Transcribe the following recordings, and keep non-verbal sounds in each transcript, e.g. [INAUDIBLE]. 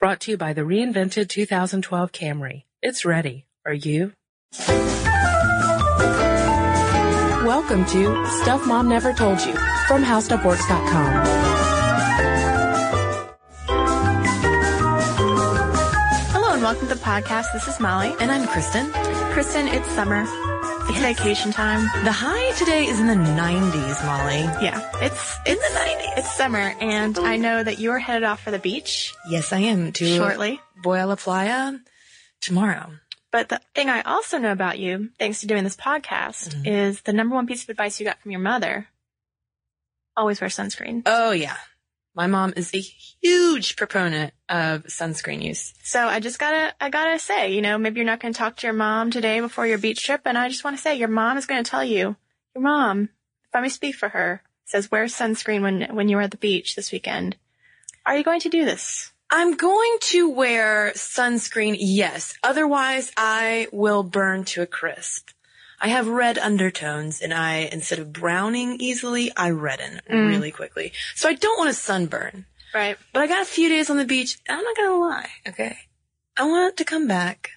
Brought to you by the reinvented 2012 Camry. It's ready. Are you? Welcome to Stuff Mom Never Told You from HowStuffWorks.com. Hello and welcome to the podcast. This is Molly. And I'm Cristen. Cristen, it's summer. It's Yes. vacation time. The high today is in the 90s, Molly. Yeah, it's it's the 90s. It's summer, and I know that you're headed off for the beach Yes, I am. To shortly. Boya La Playa tomorrow. But the thing I also know about you, thanks to doing this podcast, mm-hmm. is the number one piece of advice you got from your mother: always wear sunscreen. Oh, yeah. My mom is a huge proponent of sunscreen use. So I just gotta, I gotta say, you know, maybe you're not gonna talk to your mom today before your beach trip, and I just want to say, your mom is gonna tell you, your mom, if I may speak for her, says wear sunscreen when when you're at the beach this weekend. Are you going to do this? I'm going to wear sunscreen, yes. Otherwise, I will burn to a crisp. I have red undertones and I, instead of browning easily, I redden mm. really quickly. So I don't want to sunburn. Right. But I got a few days on the beach. I'm not gonna lie, okay? I want it to come back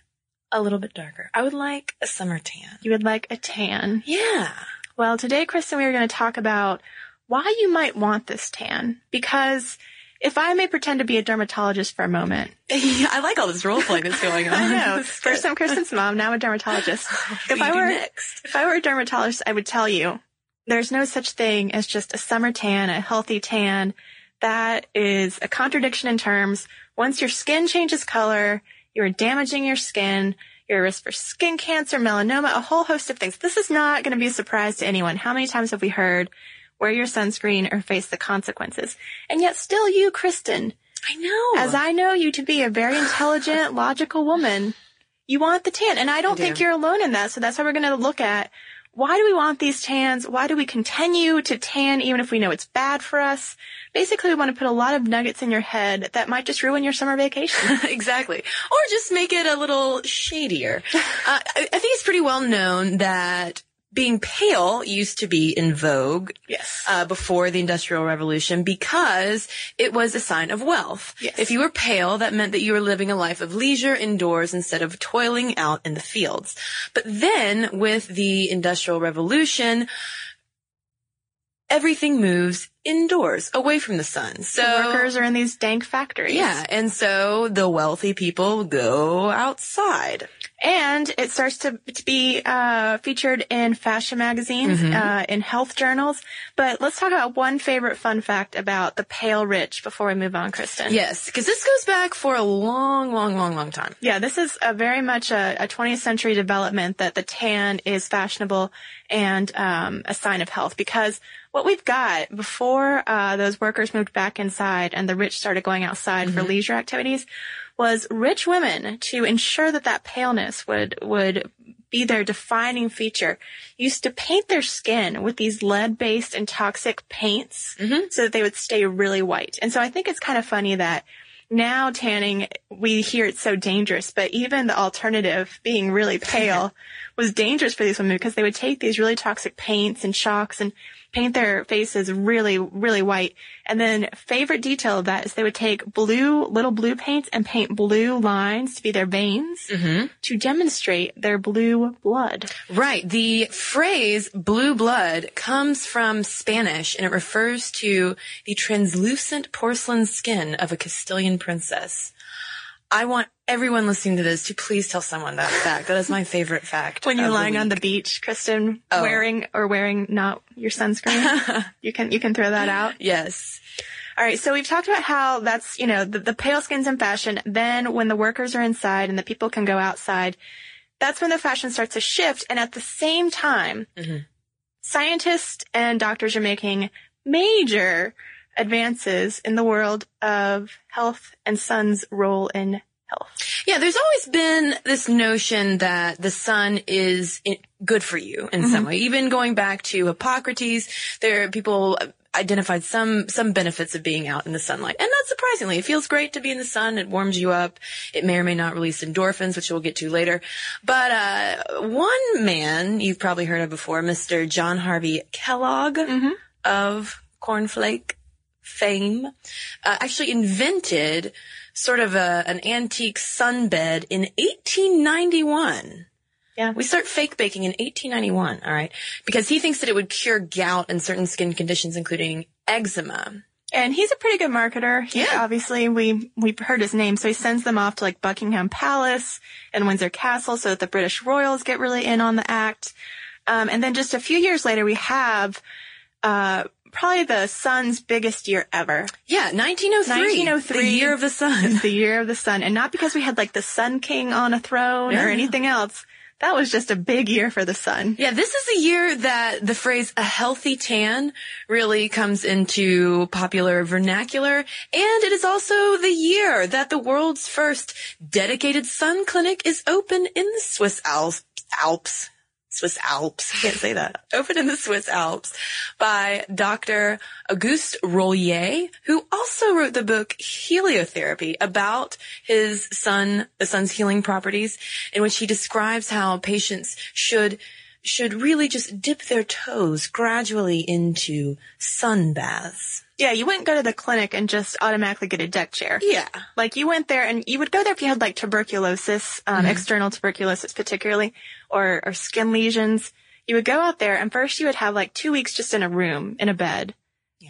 a little bit darker. I would like a summer tan. You would like a tan. Yeah. Well, today, Cristen, we are going to talk about why you might want this tan. Because if I may pretend to be a dermatologist for a moment, [LAUGHS] I like all this role playing that's going on. [LAUGHS] I know. First, I'm Cristen's mom. Now I'm a dermatologist. [LAUGHS] If I were next? if I were a dermatologist, I would tell you there's no such thing as just a summer tan, a healthy tan. That is a contradiction in terms. Once your skin changes color, you're damaging your skin. You're at risk for skin cancer, melanoma, a whole host of things. This is not going to be a surprise to anyone. How many times have we heard wear your sunscreen or face the consequences? And yet still you, Cristen, I know. as I know you to be a very intelligent, [SIGHS] logical woman, you want the tan. And I don't I think do. you're alone in that. So that's why we're going to look at why do we want these tans? Why do we continue to tan even if we know it's bad for us? Basically, we want to put a lot of nuggets in your head that might just ruin your summer vacation. [LAUGHS] exactly. Or just make it a little shadier. [LAUGHS] uh, I think it's pretty well known that being pale used to be in vogue yes. uh, before the Industrial Revolution because it was a sign of wealth. Yes. If you were pale, that meant that you were living a life of leisure indoors instead of toiling out in the fields. But then with the Industrial Revolution, everything moves indoors, away from the sun. So the workers are in these dank factories. yeah, and so the wealthy people go outside. And it starts to, to be uh, featured in fashion magazines, Mm-hmm. uh, in health journals. But let's talk about one favorite fun fact about the pale rich before we move on, Cristen. Yes, because this goes back for a long, long, long, long time. Yeah, this is a very much a, a 20th century development that the tan is fashionable and um, a sign of health because what we've got before uh, those workers moved back inside and the rich started going outside for leisure activities was rich women to ensure that that paleness would would be their defining feature used to paint their skin with these lead-based and toxic paints so that they would stay really white. And so I think it's kind of funny that now tanning, we hear it's so dangerous, but even the alternative, being really pale, [LAUGHS] was dangerous for these women because they would take these really toxic paints and chalks and paint their faces really, really white. And then favorite detail of that is they would take blue, little blue paints and paint blue lines to be their veins mm-hmm. to demonstrate their blue blood. Right. The phrase blue blood comes from Spanish and it refers to the translucent porcelain skin of a Castilian princess. I want everyone listening to this to please tell someone that fact. That is my favorite fact. When you're of the lying on the beach, Cristen, Oh. wearing or wearing not your sunscreen, [LAUGHS] you can you can throw that out. Yes. All right, so we've talked about how that's, you know, the, the pale skin's in fashion. Then when the workers are inside and the people can go outside, that's when the fashion starts to shift. And at the same time, mm-hmm. scientists and doctors are making major advances in the world of health and sun's role in health. Yeah, there's always been this notion that the sun is good for you in Mm-hmm. some way. Even going back to Hippocrates, there people identified some some benefits of being out in the sunlight. And not surprisingly, it feels great to be in the sun. It warms you up. It may or may not release endorphins, which we'll get to later. But uh one man you've probably heard of before, Mr. John Harvey Kellogg Mm-hmm. of Cornflake fame, uh, actually invented sort of a, an antique sunbed in 1891. Yeah. We start fake baking in 1891, all right? Because he thinks that it would cure gout and certain skin conditions, including eczema. And he's a pretty good marketer. He, Yeah. Obviously, we, we've heard his name. So he sends them off to like Buckingham Palace and Windsor Castle so that the British royals get really in on the act. Um, and then just a few years later, we have, uh, probably the sun's biggest year ever. Yeah, 1903. 1903. The oh year of the sun. [LAUGHS] The year of the sun. And not because we had like the Sun King on a throne No, or no. anything else. That was just a big year for the sun. Yeah, this is a year that the phrase a healthy tan really comes into popular vernacular. And it is also the year that the world's first dedicated sun clinic is open in the Swiss Alps. Alps. Swiss Alps. I Can't say that. [LAUGHS] Open in the Swiss Alps by Dr. Auguste Rollier, who also wrote the book Heliotherapy about his sun, the sun's healing properties, in which he describes how patients should should really just dip their toes gradually into sun baths. Yeah, you wouldn't go to the clinic and just automatically get a deck chair. Yeah. Like you went there and you would go there if you had like tuberculosis, um, external tuberculosis particularly, or, or skin lesions. You would go out there and first you would have like two weeks just in a room, in a bed.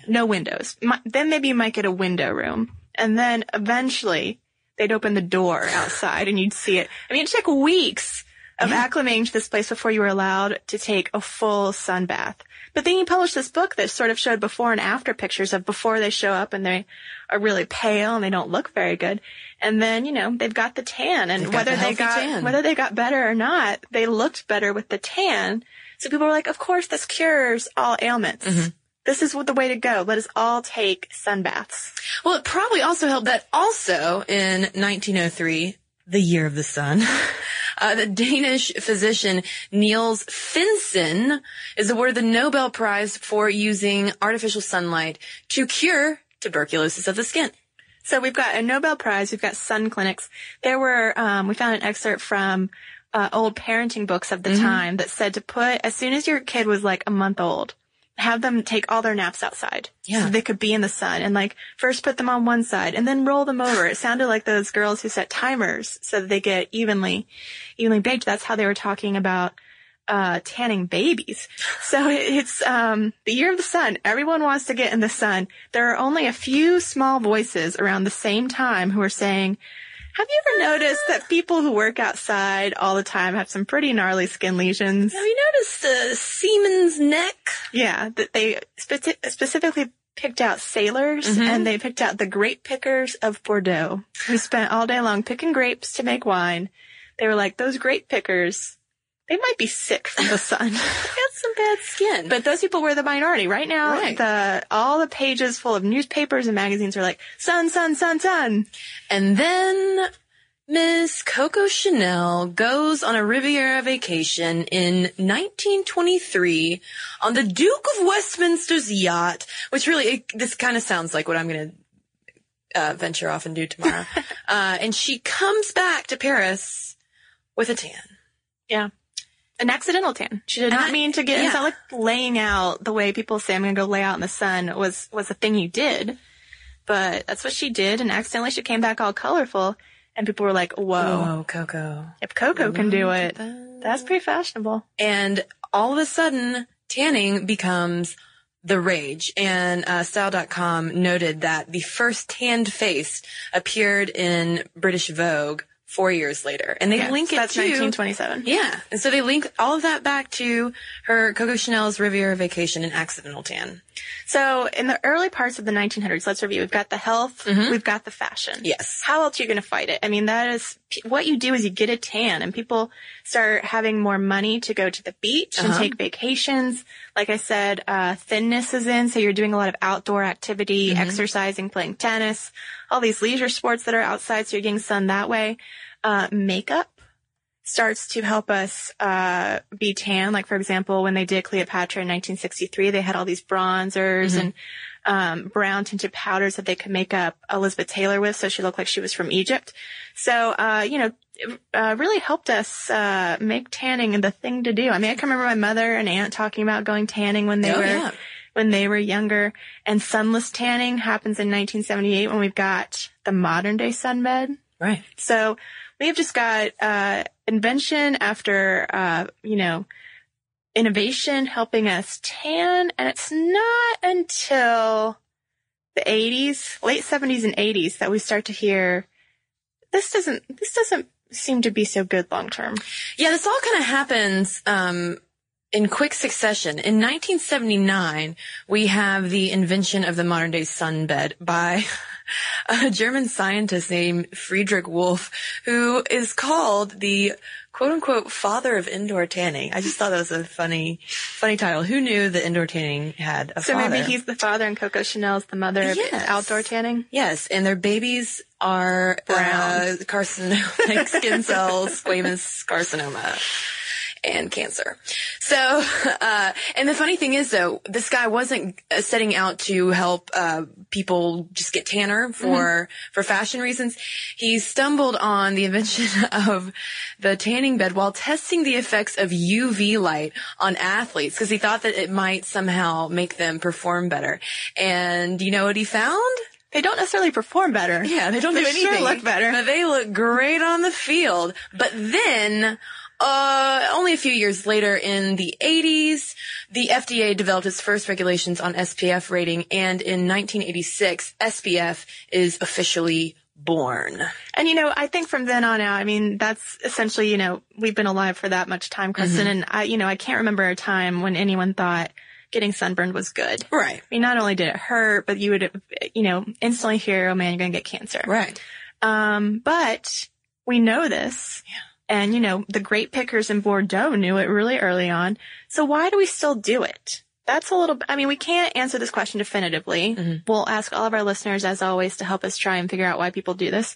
No windows. Mi- Then maybe you might get a window room. And then eventually they'd open the door outside and you'd see it. I mean, it took weeks of acclimating to this place before you were allowed to take a full sun bath. But then you published this book that sort of showed before and after pictures of before they show up and they are really pale and they don't look very good. And then, you know, they've got the tan and They've got whether the they got, tan. whether they got better or not, they looked better with the tan. So people were like, of course this cures all ailments. Mm-hmm. This is what the way to go. Let us all take sun baths. Well, it probably also helped that also in 1903, the year of the sun, uh, the Danish physician Niels Finsen is awarded the Nobel Prize for using artificial sunlight to cure tuberculosis of the skin. So we've got a Nobel Prize. We've got sun clinics. There were, um, we found an excerpt from uh, old parenting books of the Mm-hmm. time that said to put, as soon as your kid was like a month old, have them take all their naps outside. Yeah. So they could be in the sun and like first put them on one side and then roll them over. It sounded like those girls who set timers so that they get evenly, evenly baked. That's how they were talking about uh, tanning babies. [LAUGHS] So it- it's um, the year of the sun. Everyone wants to get in the sun. There are only a few small voices around the same time who are saying, have you ever noticed that people who work outside all the time have some pretty gnarly skin lesions? Have you noticed the Seaman's neck? Yeah, that they speci- specifically picked out sailors mm-hmm. and they picked out the grape pickers of Bordeaux who spent all day long picking grapes to make wine. They were like, those grape pickers, they might be sick from the sun. [LAUGHS] they Got some bad skin. But those people were the minority. Right now, Right. the all the pages full of newspapers and magazines are like sun, sun, sun, sun. And then Miss Coco Chanel goes on a Riviera vacation in 1923 on the Duke of Westminster's yacht, which really, it, this kind of sounds like what I'm going to uh, venture off and do tomorrow. [LAUGHS] uh, and she comes back to Paris with a tan. Yeah. An accidental tan. She did not I- mean to get. yeah. It's not like laying out the way people say I'm going to go lay out in the sun was was a thing you did, but that's what she did, and accidentally she came back all colorful, and people were like, "Whoa, Oh, Coco. if Coco can do it, that. that's pretty fashionable." and all of a sudden tanning becomes the rage and uh, style.com noted that the first tanned face appeared in british vogue four years later and they Yeah, link so it that's to 1927. yeah and so they link all of that back to her coco chanel's riviera vacation and accidental tan So in the early parts of the 1900s, let's review. We've got the health, we've got the fashion. Yes. How else are you going to fight it? I mean, that is what you do is you get a tan and people start having more money to go to the beach and Uh-huh. take vacations. Like I said, uh, thinness is in. So you're doing a lot of outdoor activity, exercising, playing tennis, all these leisure sports that are outside. So you're getting sun that way. Uh, makeup starts to help us uh, be tan. Like for example, when they did Cleopatra in 1963, they had all these bronzers and um, brown tinted powders that they could make up Elizabeth Taylor with, so she looked like she was from Egypt. So uh, you know, it, uh, really helped us uh, make tanning the thing to do. I mean, I can remember my mother and aunt talking about going tanning when they Oh, were yeah. when they were younger. And sunless tanning happens in 1978 when we've got the modern day sunbed. Right. So we've just got uh, invention after uh, you know innovation helping us tan, and it's not until the 80s, late 70s and 80s that we start to hear this doesn't this doesn't seem to be so good long term. Yeah, this all kind of happens um, in quick succession. In 1979, we have the invention of the modern day sunbed by [LAUGHS] [LAUGHS] a German scientist named Friedrich Wolf, who is called the quote unquote father of indoor tanning. I just thought that was a funny, funny title. Who knew that indoor tanning had a father? So father? maybe he's the father and Coco Chanel's the mother of Yes. outdoor tanning. Yes, and their babies are Brown. uh, carcinoma, like [LAUGHS] skin cells, squamous carcinoma, and cancer. So, uh, and the funny thing is, though, this guy wasn't uh, setting out to help uh, people just get tanner for for fashion reasons. He stumbled on the invention [LAUGHS] of the tanning bed while testing the effects of UV light on athletes because he thought that it might somehow make them perform better. And you know what he found? They don't necessarily perform better. Yeah, they don't They do sure anything. look better. But they look great on the field. But then, uh, only a few years later in the 80s, the FDA developed its first regulations on SPF rating and in 1986, SPF is officially born. And you know, I think from then on out, I mean, that's essentially, you know, we've been alive for that much time, Cristen, and I, you know, I can't remember a time when anyone thought getting sunburned was good. Right. I mean, not only did it hurt, but you would, you know, instantly hear, oh man, you're going to get cancer. Right. Um, but we know this. And, you know, the great pickers in Bordeaux knew it really early on. So why do we still do it? That's a little, I mean, we can't answer this question definitively. We'll ask all of our listeners, as always, to help us try and figure out why people do this.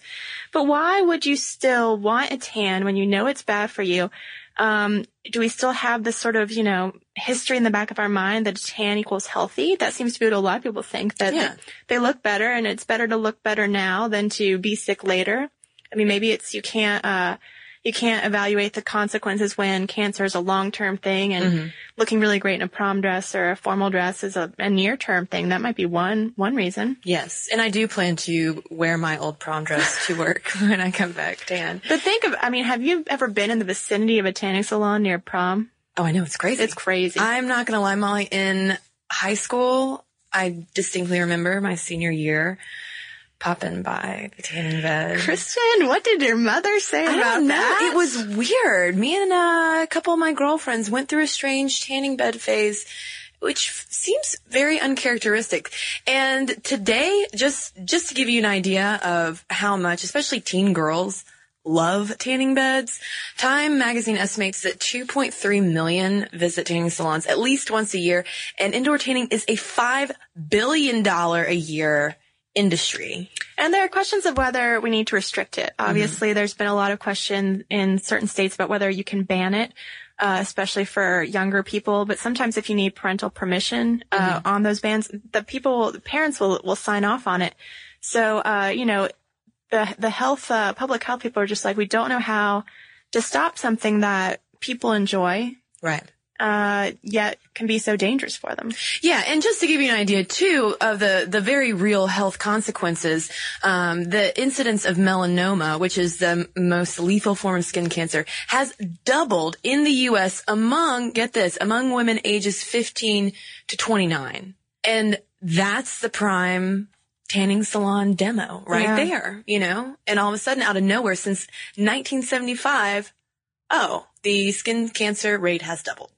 But why would you still want a tan when you know it's bad for you? Um, do we still have this sort of, you know, history in the back of our mind that a tan equals healthy? That seems to be what a lot of people think that Yeah. they look better and it's better to look better now than to be sick later. I mean, maybe it's you can't uh you can't evaluate the consequences when cancer is a long-term thing and mm-hmm. looking really great in a prom dress or a formal dress is a, a near-term thing. That might be one one reason. Yes. And I do plan to wear my old prom dress to [LAUGHS] work [LAUGHS] when I come back Dan. But think of I mean, have you ever been in the vicinity of a tanning salon near prom? Oh, I know. It's crazy. It's crazy. I'm not going to lie, Molly. In high school, I distinctly remember my senior year popping by the tanning bed. Cristen, what did your mother say I about that? It was weird. Me and uh, a couple of my girlfriends went through a strange tanning bed phase, which f- seems very uncharacteristic. And today, just just to give you an idea of how much, especially teen girls, love tanning beds, Time magazine estimates that 2.3 million visit tanning salons at least once a year, and indoor tanning is a five billion dollar a year industry. And there are questions of whether we need to restrict it. Obviously, there's been a lot of question in certain states about whether you can ban it, uh, especially for younger people. But sometimes if you need parental permission, uh, on those bans, the people, the parents will, will sign off on it. So, uh, you know, the, the health, uh, public health people are just like, we don't know how to stop something that people enjoy, Right. Uh, yet can be so dangerous for them. Yeah, and just to give you an idea too of the the very real health consequences, um, the incidence of melanoma, which is the m- most lethal form of skin cancer, has doubled in the U.S. among get this among women ages 15 to 29, and that's the prime tanning salon demo right Yeah. there, you know. And all of a sudden, out of nowhere, since 1975, oh, the skin cancer rate has doubled.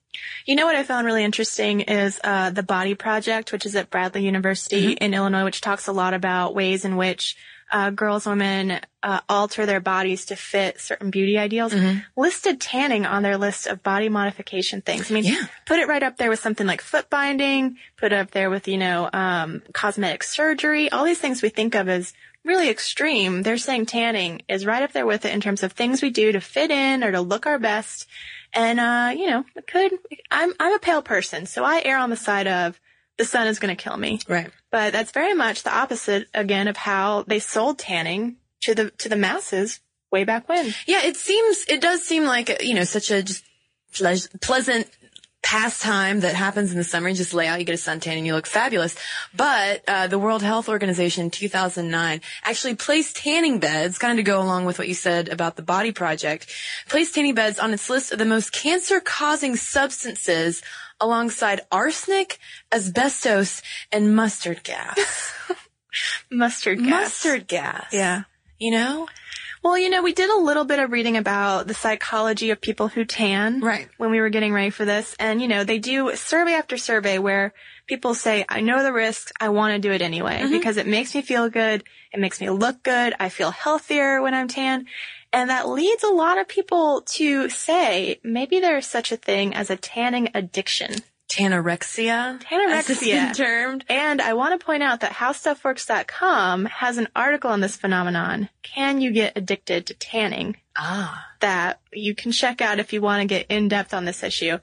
You know what I found really interesting is uh, the Body Project, which is at Bradley University in Illinois, which talks a lot about ways in which uh, girls, women uh, alter their bodies to fit certain beauty ideals. Listed tanning on their list of body modification things. I mean, Yeah. put it right up there with something like foot binding. Put it up there with you know um, cosmetic surgery. All these things we think of as really extreme. They're saying tanning is right up there with it in terms of things we do to fit in or to look our best. And, uh, you know, it could, I'm, I'm a pale person, so I err on the side of the sun is going to kill me. Right. But that's very much the opposite again of how they sold tanning to the, to the masses way back when. Yeah, it seems, it does seem like, you know, such a just pleasant pastime that happens in the summer. You just lay out, you get a suntan, and you look fabulous. But uh, the World Health Organization in 2009 actually placed tanning beds, kind of to go along with what you said about the Body Project, placed tanning beds on its list of the most cancer-causing substances alongside arsenic, asbestos, and mustard gas. [LAUGHS] Mustard gas. Mustard gas. Yeah. You know? Well, you know, we did a little bit of reading about the psychology of people who tan. Right. When we were getting ready for this. And, you know, they do survey after survey where people say, I know the risks. I want to do it anyway mm-hmm. because it makes me feel good. It makes me look good. I feel healthier when I'm tan. And that leads a lot of people to say maybe there's such a thing as a tanning addiction. Tanorexia. Tanorexia. termed. And I want to point out that HowStuffWorks.com has an article on this phenomenon. Can you get addicted to tanning? Ah. That you can check out if you want to get in depth on this issue.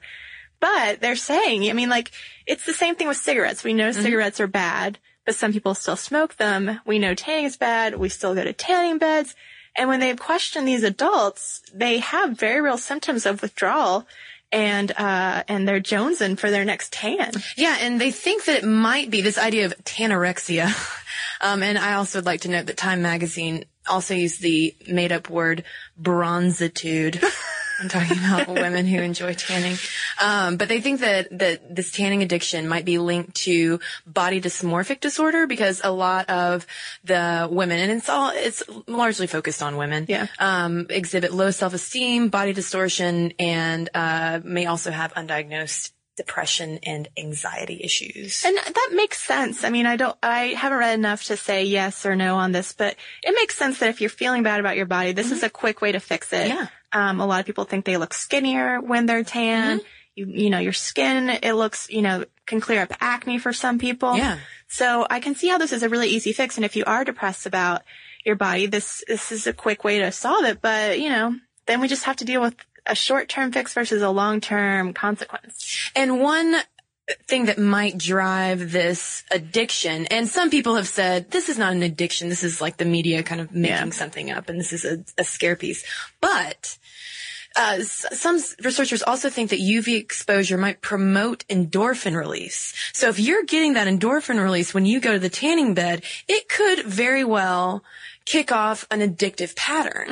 But they're saying, I mean, like, it's the same thing with cigarettes. We know cigarettes are bad, but some people still smoke them. We know tanning is bad. We still go to tanning beds. And when they've questioned these adults, they have very real symptoms of withdrawal and, uh, and they're jonesing for their next tan. Yeah, and they think that it might be this idea of tanorexia. [LAUGHS] Um, and I also would like to note that Time Magazine also used the made up word bronzitude. [LAUGHS] I'm talking about women who enjoy tanning. Um, but they think that, that this tanning addiction might be linked to body dysmorphic disorder because a lot of the women, and it's all, it's largely focused on women, Yeah. um, exhibit low self-esteem, body distortion, and, uh, may also have undiagnosed depression and anxiety issues. And that makes sense. I mean, I don't, I haven't read enough to say yes or no on this, but it makes sense that if you're feeling bad about your body, this is a quick way to fix it. Yeah. Um, a lot of people think they look skinnier when they're tan. You, you know, your skin, it looks, you know, can clear up acne for some people. Yeah. So I can see how this is a really easy fix. And if you are depressed about your body, this, this is a quick way to solve it. But, you know, then we just have to deal with a short-term fix versus a long-term consequence. And one thing that might drive this addiction, and some people have said this is not an addiction, this is like the media kind of making Yeah. something up, and this is a, a scare piece. But uh, some researchers also think that UV exposure might promote endorphin release. So if you're getting that endorphin release when you go to the tanning bed, it could very well kick off an addictive pattern.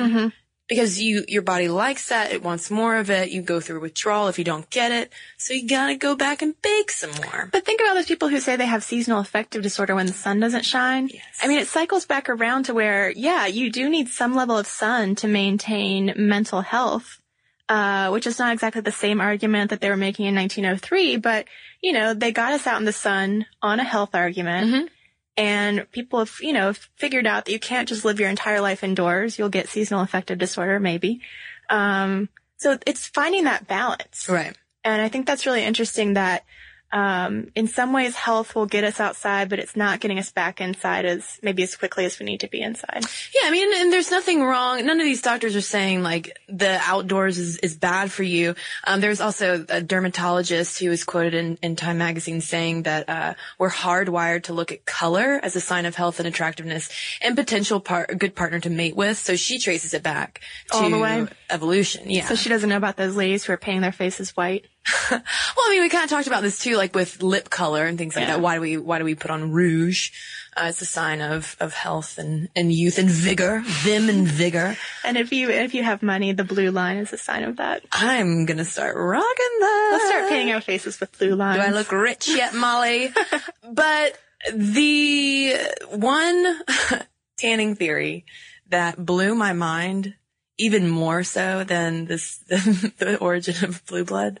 Because you, your body likes that, it wants more of it, you go through withdrawal if you don't get it, so you gotta go back and bake some more. But think about those people who say they have seasonal affective disorder when the sun doesn't shine. Yes. I mean, it cycles back around to where, yeah, you do need some level of sun to maintain mental health, uh, which is not exactly the same argument that they were making in 1903, but, you know, they got us out in the sun on a health argument. Mhm. And people have, you know, figured out that you can't just live your entire life indoors. You'll get seasonal affective disorder, maybe. Um, so it's finding that balance. Right. And I think that's really interesting that um, in some ways health will get us outside, but it's not getting us back inside as maybe as quickly as we need to be inside. Yeah, I mean, and there's nothing wrong. None of these doctors are saying like the outdoors is, is bad for you. Um, there's also a dermatologist who was quoted in, in Time magazine saying that, uh, we're hardwired to look at color as a sign of health and attractiveness and potential part, good partner to mate with. So she traces it back to All the way? evolution. Yeah. So she doesn't know about those ladies who are painting their faces white. [LAUGHS] Well, I mean, we kind of talked about this too, like with lip color and things like Yeah. that. Why do we, why do we put on rouge? Uh, it's a sign of, of health and, and youth and vigor, vim and vigor. And if you if you have money, the blue line is a sign of that. I'm gonna start rocking that. Let's start painting our faces with blue lines. Do I look rich yet, Molly? [LAUGHS] but the one [LAUGHS] tanning theory that blew my mind even more so than this, [LAUGHS] than the origin of blue blood.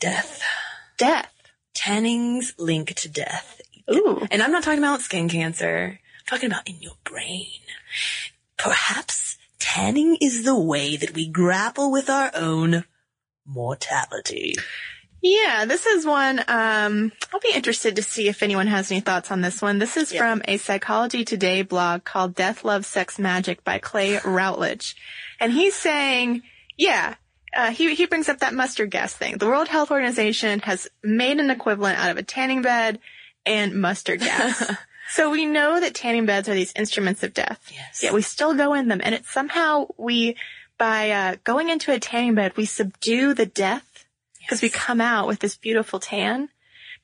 Death. death? Tanning's link to death. Ooh. And I'm not talking about skin cancer. I'm talking about in your brain. Perhaps tanning is the way that we grapple with our own mortality. Yeah, this is one, um, I'll be interested to see if anyone has any thoughts on this one. This is Yeah. from a Psychology Today blog called Death, Love, Sex, Magic by Clay Routledge. And he's saying, yeah, uh, he, he brings up that mustard gas thing. The World Health Organization has made an equivalent out of a tanning bed and mustard gas. [LAUGHS] so we know that tanning beds are these instruments of death. Yes. Yet we still go in them and it's somehow we by uh, going into a tanning bed, we subdue the death because we come out with this beautiful tan,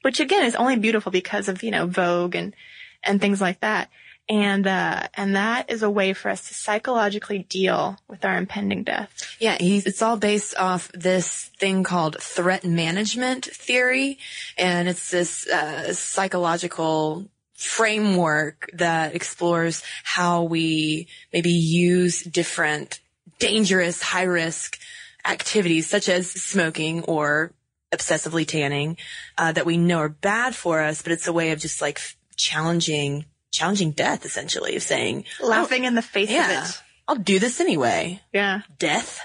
which again is only beautiful because of you know Vogue and and things like that. And uh, and that is a way for us to psychologically deal with our impending death. Yeah, it's all based off this thing called threat management theory, and it's this uh, psychological framework that explores how we maybe use different dangerous, high risk activities such as smoking or obsessively tanning uh, that we know are bad for us, but it's a way of just like challenging challenging death essentially of saying laughing in the face yeah, of it. I'll do this anyway. Yeah. Death.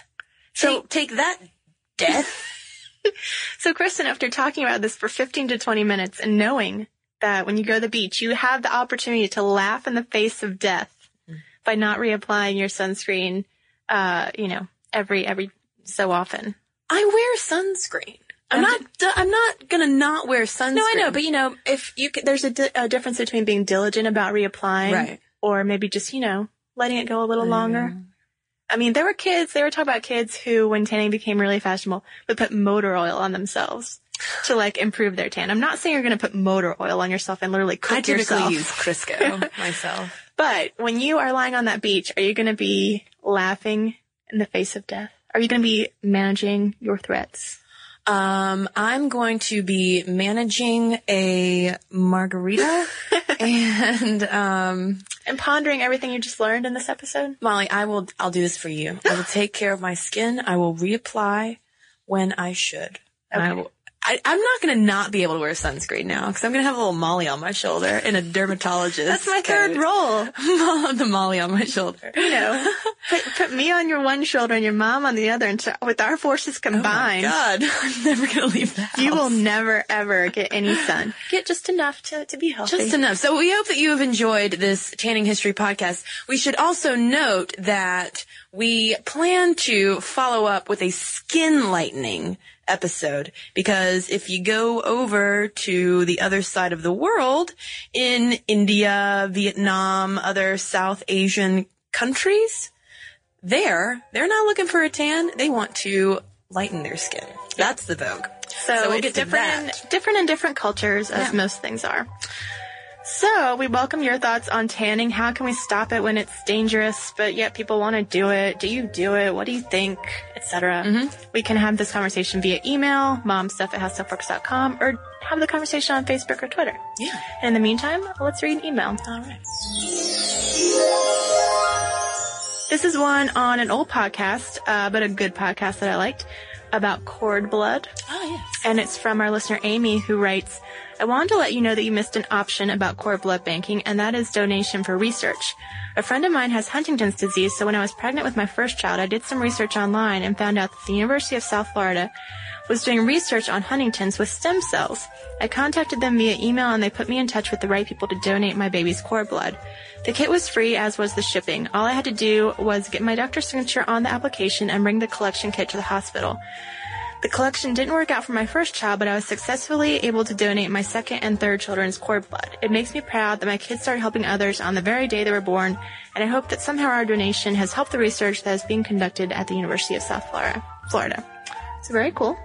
So- take, take that, death. [LAUGHS] So Cristen, after talking about this for 15 to 20 minutes and knowing that when you go to the beach, you have the opportunity to laugh in the face of death by not reapplying your sunscreen, uh, you know, every, every so often. I wear sunscreen. I'm not. I'm not gonna not wear sunscreen. No, I know, but you know, if you there's a, di- a difference between being diligent about reapplying Right. or maybe just, you know, letting it go a little longer. Mm. I mean, there were kids, they were talking about kids who, when tanning became really fashionable, would put motor oil on themselves to like improve their tan. I'm not saying you're going to put motor oil on yourself and literally cook I typically yourself. use Crisco [LAUGHS] myself. But when you are lying on that beach, are you going to be laughing in the face of death? Are you going to be managing your threats? Um, I'm going to be managing a margarita, [LAUGHS] and um, And pondering everything you just learned in this episode? Molly, I will. I'll do this for you. I will [GASPS] take care of my skin. I will reapply when I should. And I Okay. will. I, I'm not going to not be able to wear sunscreen now because I'm going to have a little Molly on my shoulder and a dermatologist. That's my third coat. role. [LAUGHS] the Molly on my shoulder. You know, put, put me on your one shoulder and your mom on the other, and so with our forces Oh my combined, God, [LAUGHS] I'm never going to leave the house. you will never ever get any sun. [LAUGHS] Get just enough to, to be healthy. Just enough. So we hope that you have enjoyed this tanning history podcast. We should also note that we plan to follow up with a skin lightening episode because if you go over to the other side of the world in India, Vietnam, other South Asian countries, there, they're not looking for a tan. They want to lighten their skin. That's the vogue. So, So we'll it's get different, that. different in different cultures, as Yeah. most things are. So we welcome your thoughts on tanning. How can we stop it when it's dangerous, but yet people want to do it? Do you do it? What do you think? Etc. Mm-hmm. We can have this conversation via email, momstuff at howstuffworks.com, or have the conversation on Facebook or Twitter. Yeah. And in the meantime, let's read an email. All right. This is one on an old podcast, uh, but a good podcast that I liked about cord blood. Oh, yes. And it's from our listener Amy who writes, I wanted to let you know that you missed an option about cord blood banking, and that is donation for research. A friend of mine has Huntington's disease, so when I was pregnant with my first child, I did some research online and found out that the University of South Florida was doing research on Huntington's with stem cells. I contacted them via email and they put me in touch with the right people to donate my baby's cord blood. The kit was free, as was the shipping. All I had to do was get my doctor's signature on the application and bring the collection kit to the hospital. The collection didn't work out for my first child, but I was successfully able to donate my second and third children's cord blood. It makes me proud that my kids started helping others on the very day they were born, and I hope that somehow our donation has helped the research that is being conducted at the University of South Florida. Florida. It's very cool.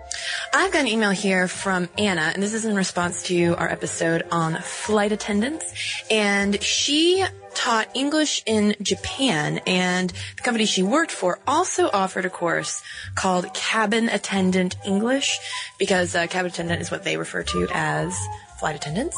I've got an email here from Anna, and this is in response to our episode on flight attendants. And she taught English in Japan, and the company she worked for also offered a course called Cabin Attendant English, because uh, cabin attendant is what they refer to as flight attendants.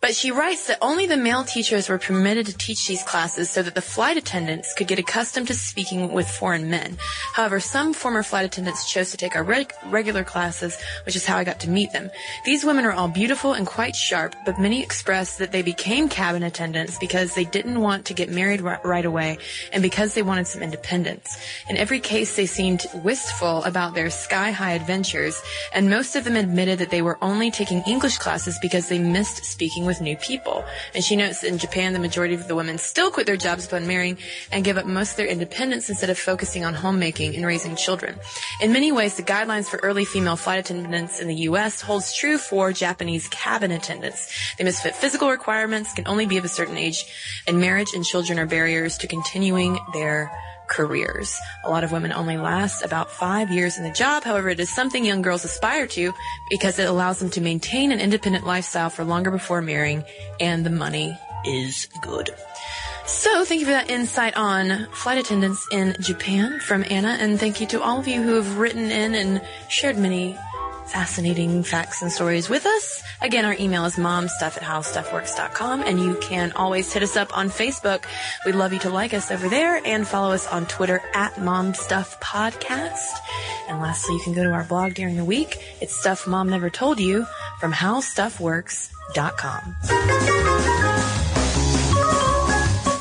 But she writes that only the male teachers were permitted to teach these classes so that the flight attendants could get accustomed to speaking with foreign men. However, some former flight attendants chose to take our reg- regular classes, which is how I got to meet them. These women are all beautiful and quite sharp, but many expressed that they became cabin attendants because they didn't want to get married ri- right away and because they wanted some independence. In every case, they seemed wistful about their sky-high adventures, and most of them admitted that they were only taking English classes because they missed speaking with new people. And she notes that in Japan, the majority of the women still quit their jobs upon marrying and give up most of their independence instead of focusing on homemaking and raising children. In many ways, the guidelines for early female flight attendants in the U.S. holds true for Japanese cabin attendants. They must fit physical requirements, can only be of a certain age, and marriage and children are barriers to continuing their careers. A lot of women only last about five years in the job. However, it is something young girls aspire to because it allows them to maintain an independent lifestyle for longer before marrying and the money is good. So thank you for that insight on flight attendants in Japan from Anna, and thank you to all of you who have written in and shared many fascinating facts and stories with us. Again, our email is momstuff at howstuffworks.com and you can always hit us up on Facebook. We'd love you to like us over there and follow us on Twitter at momstuffpodcast. And lastly, you can go to our blog during the week. It's Stuff Mom Never Told You from howstuffworks.com.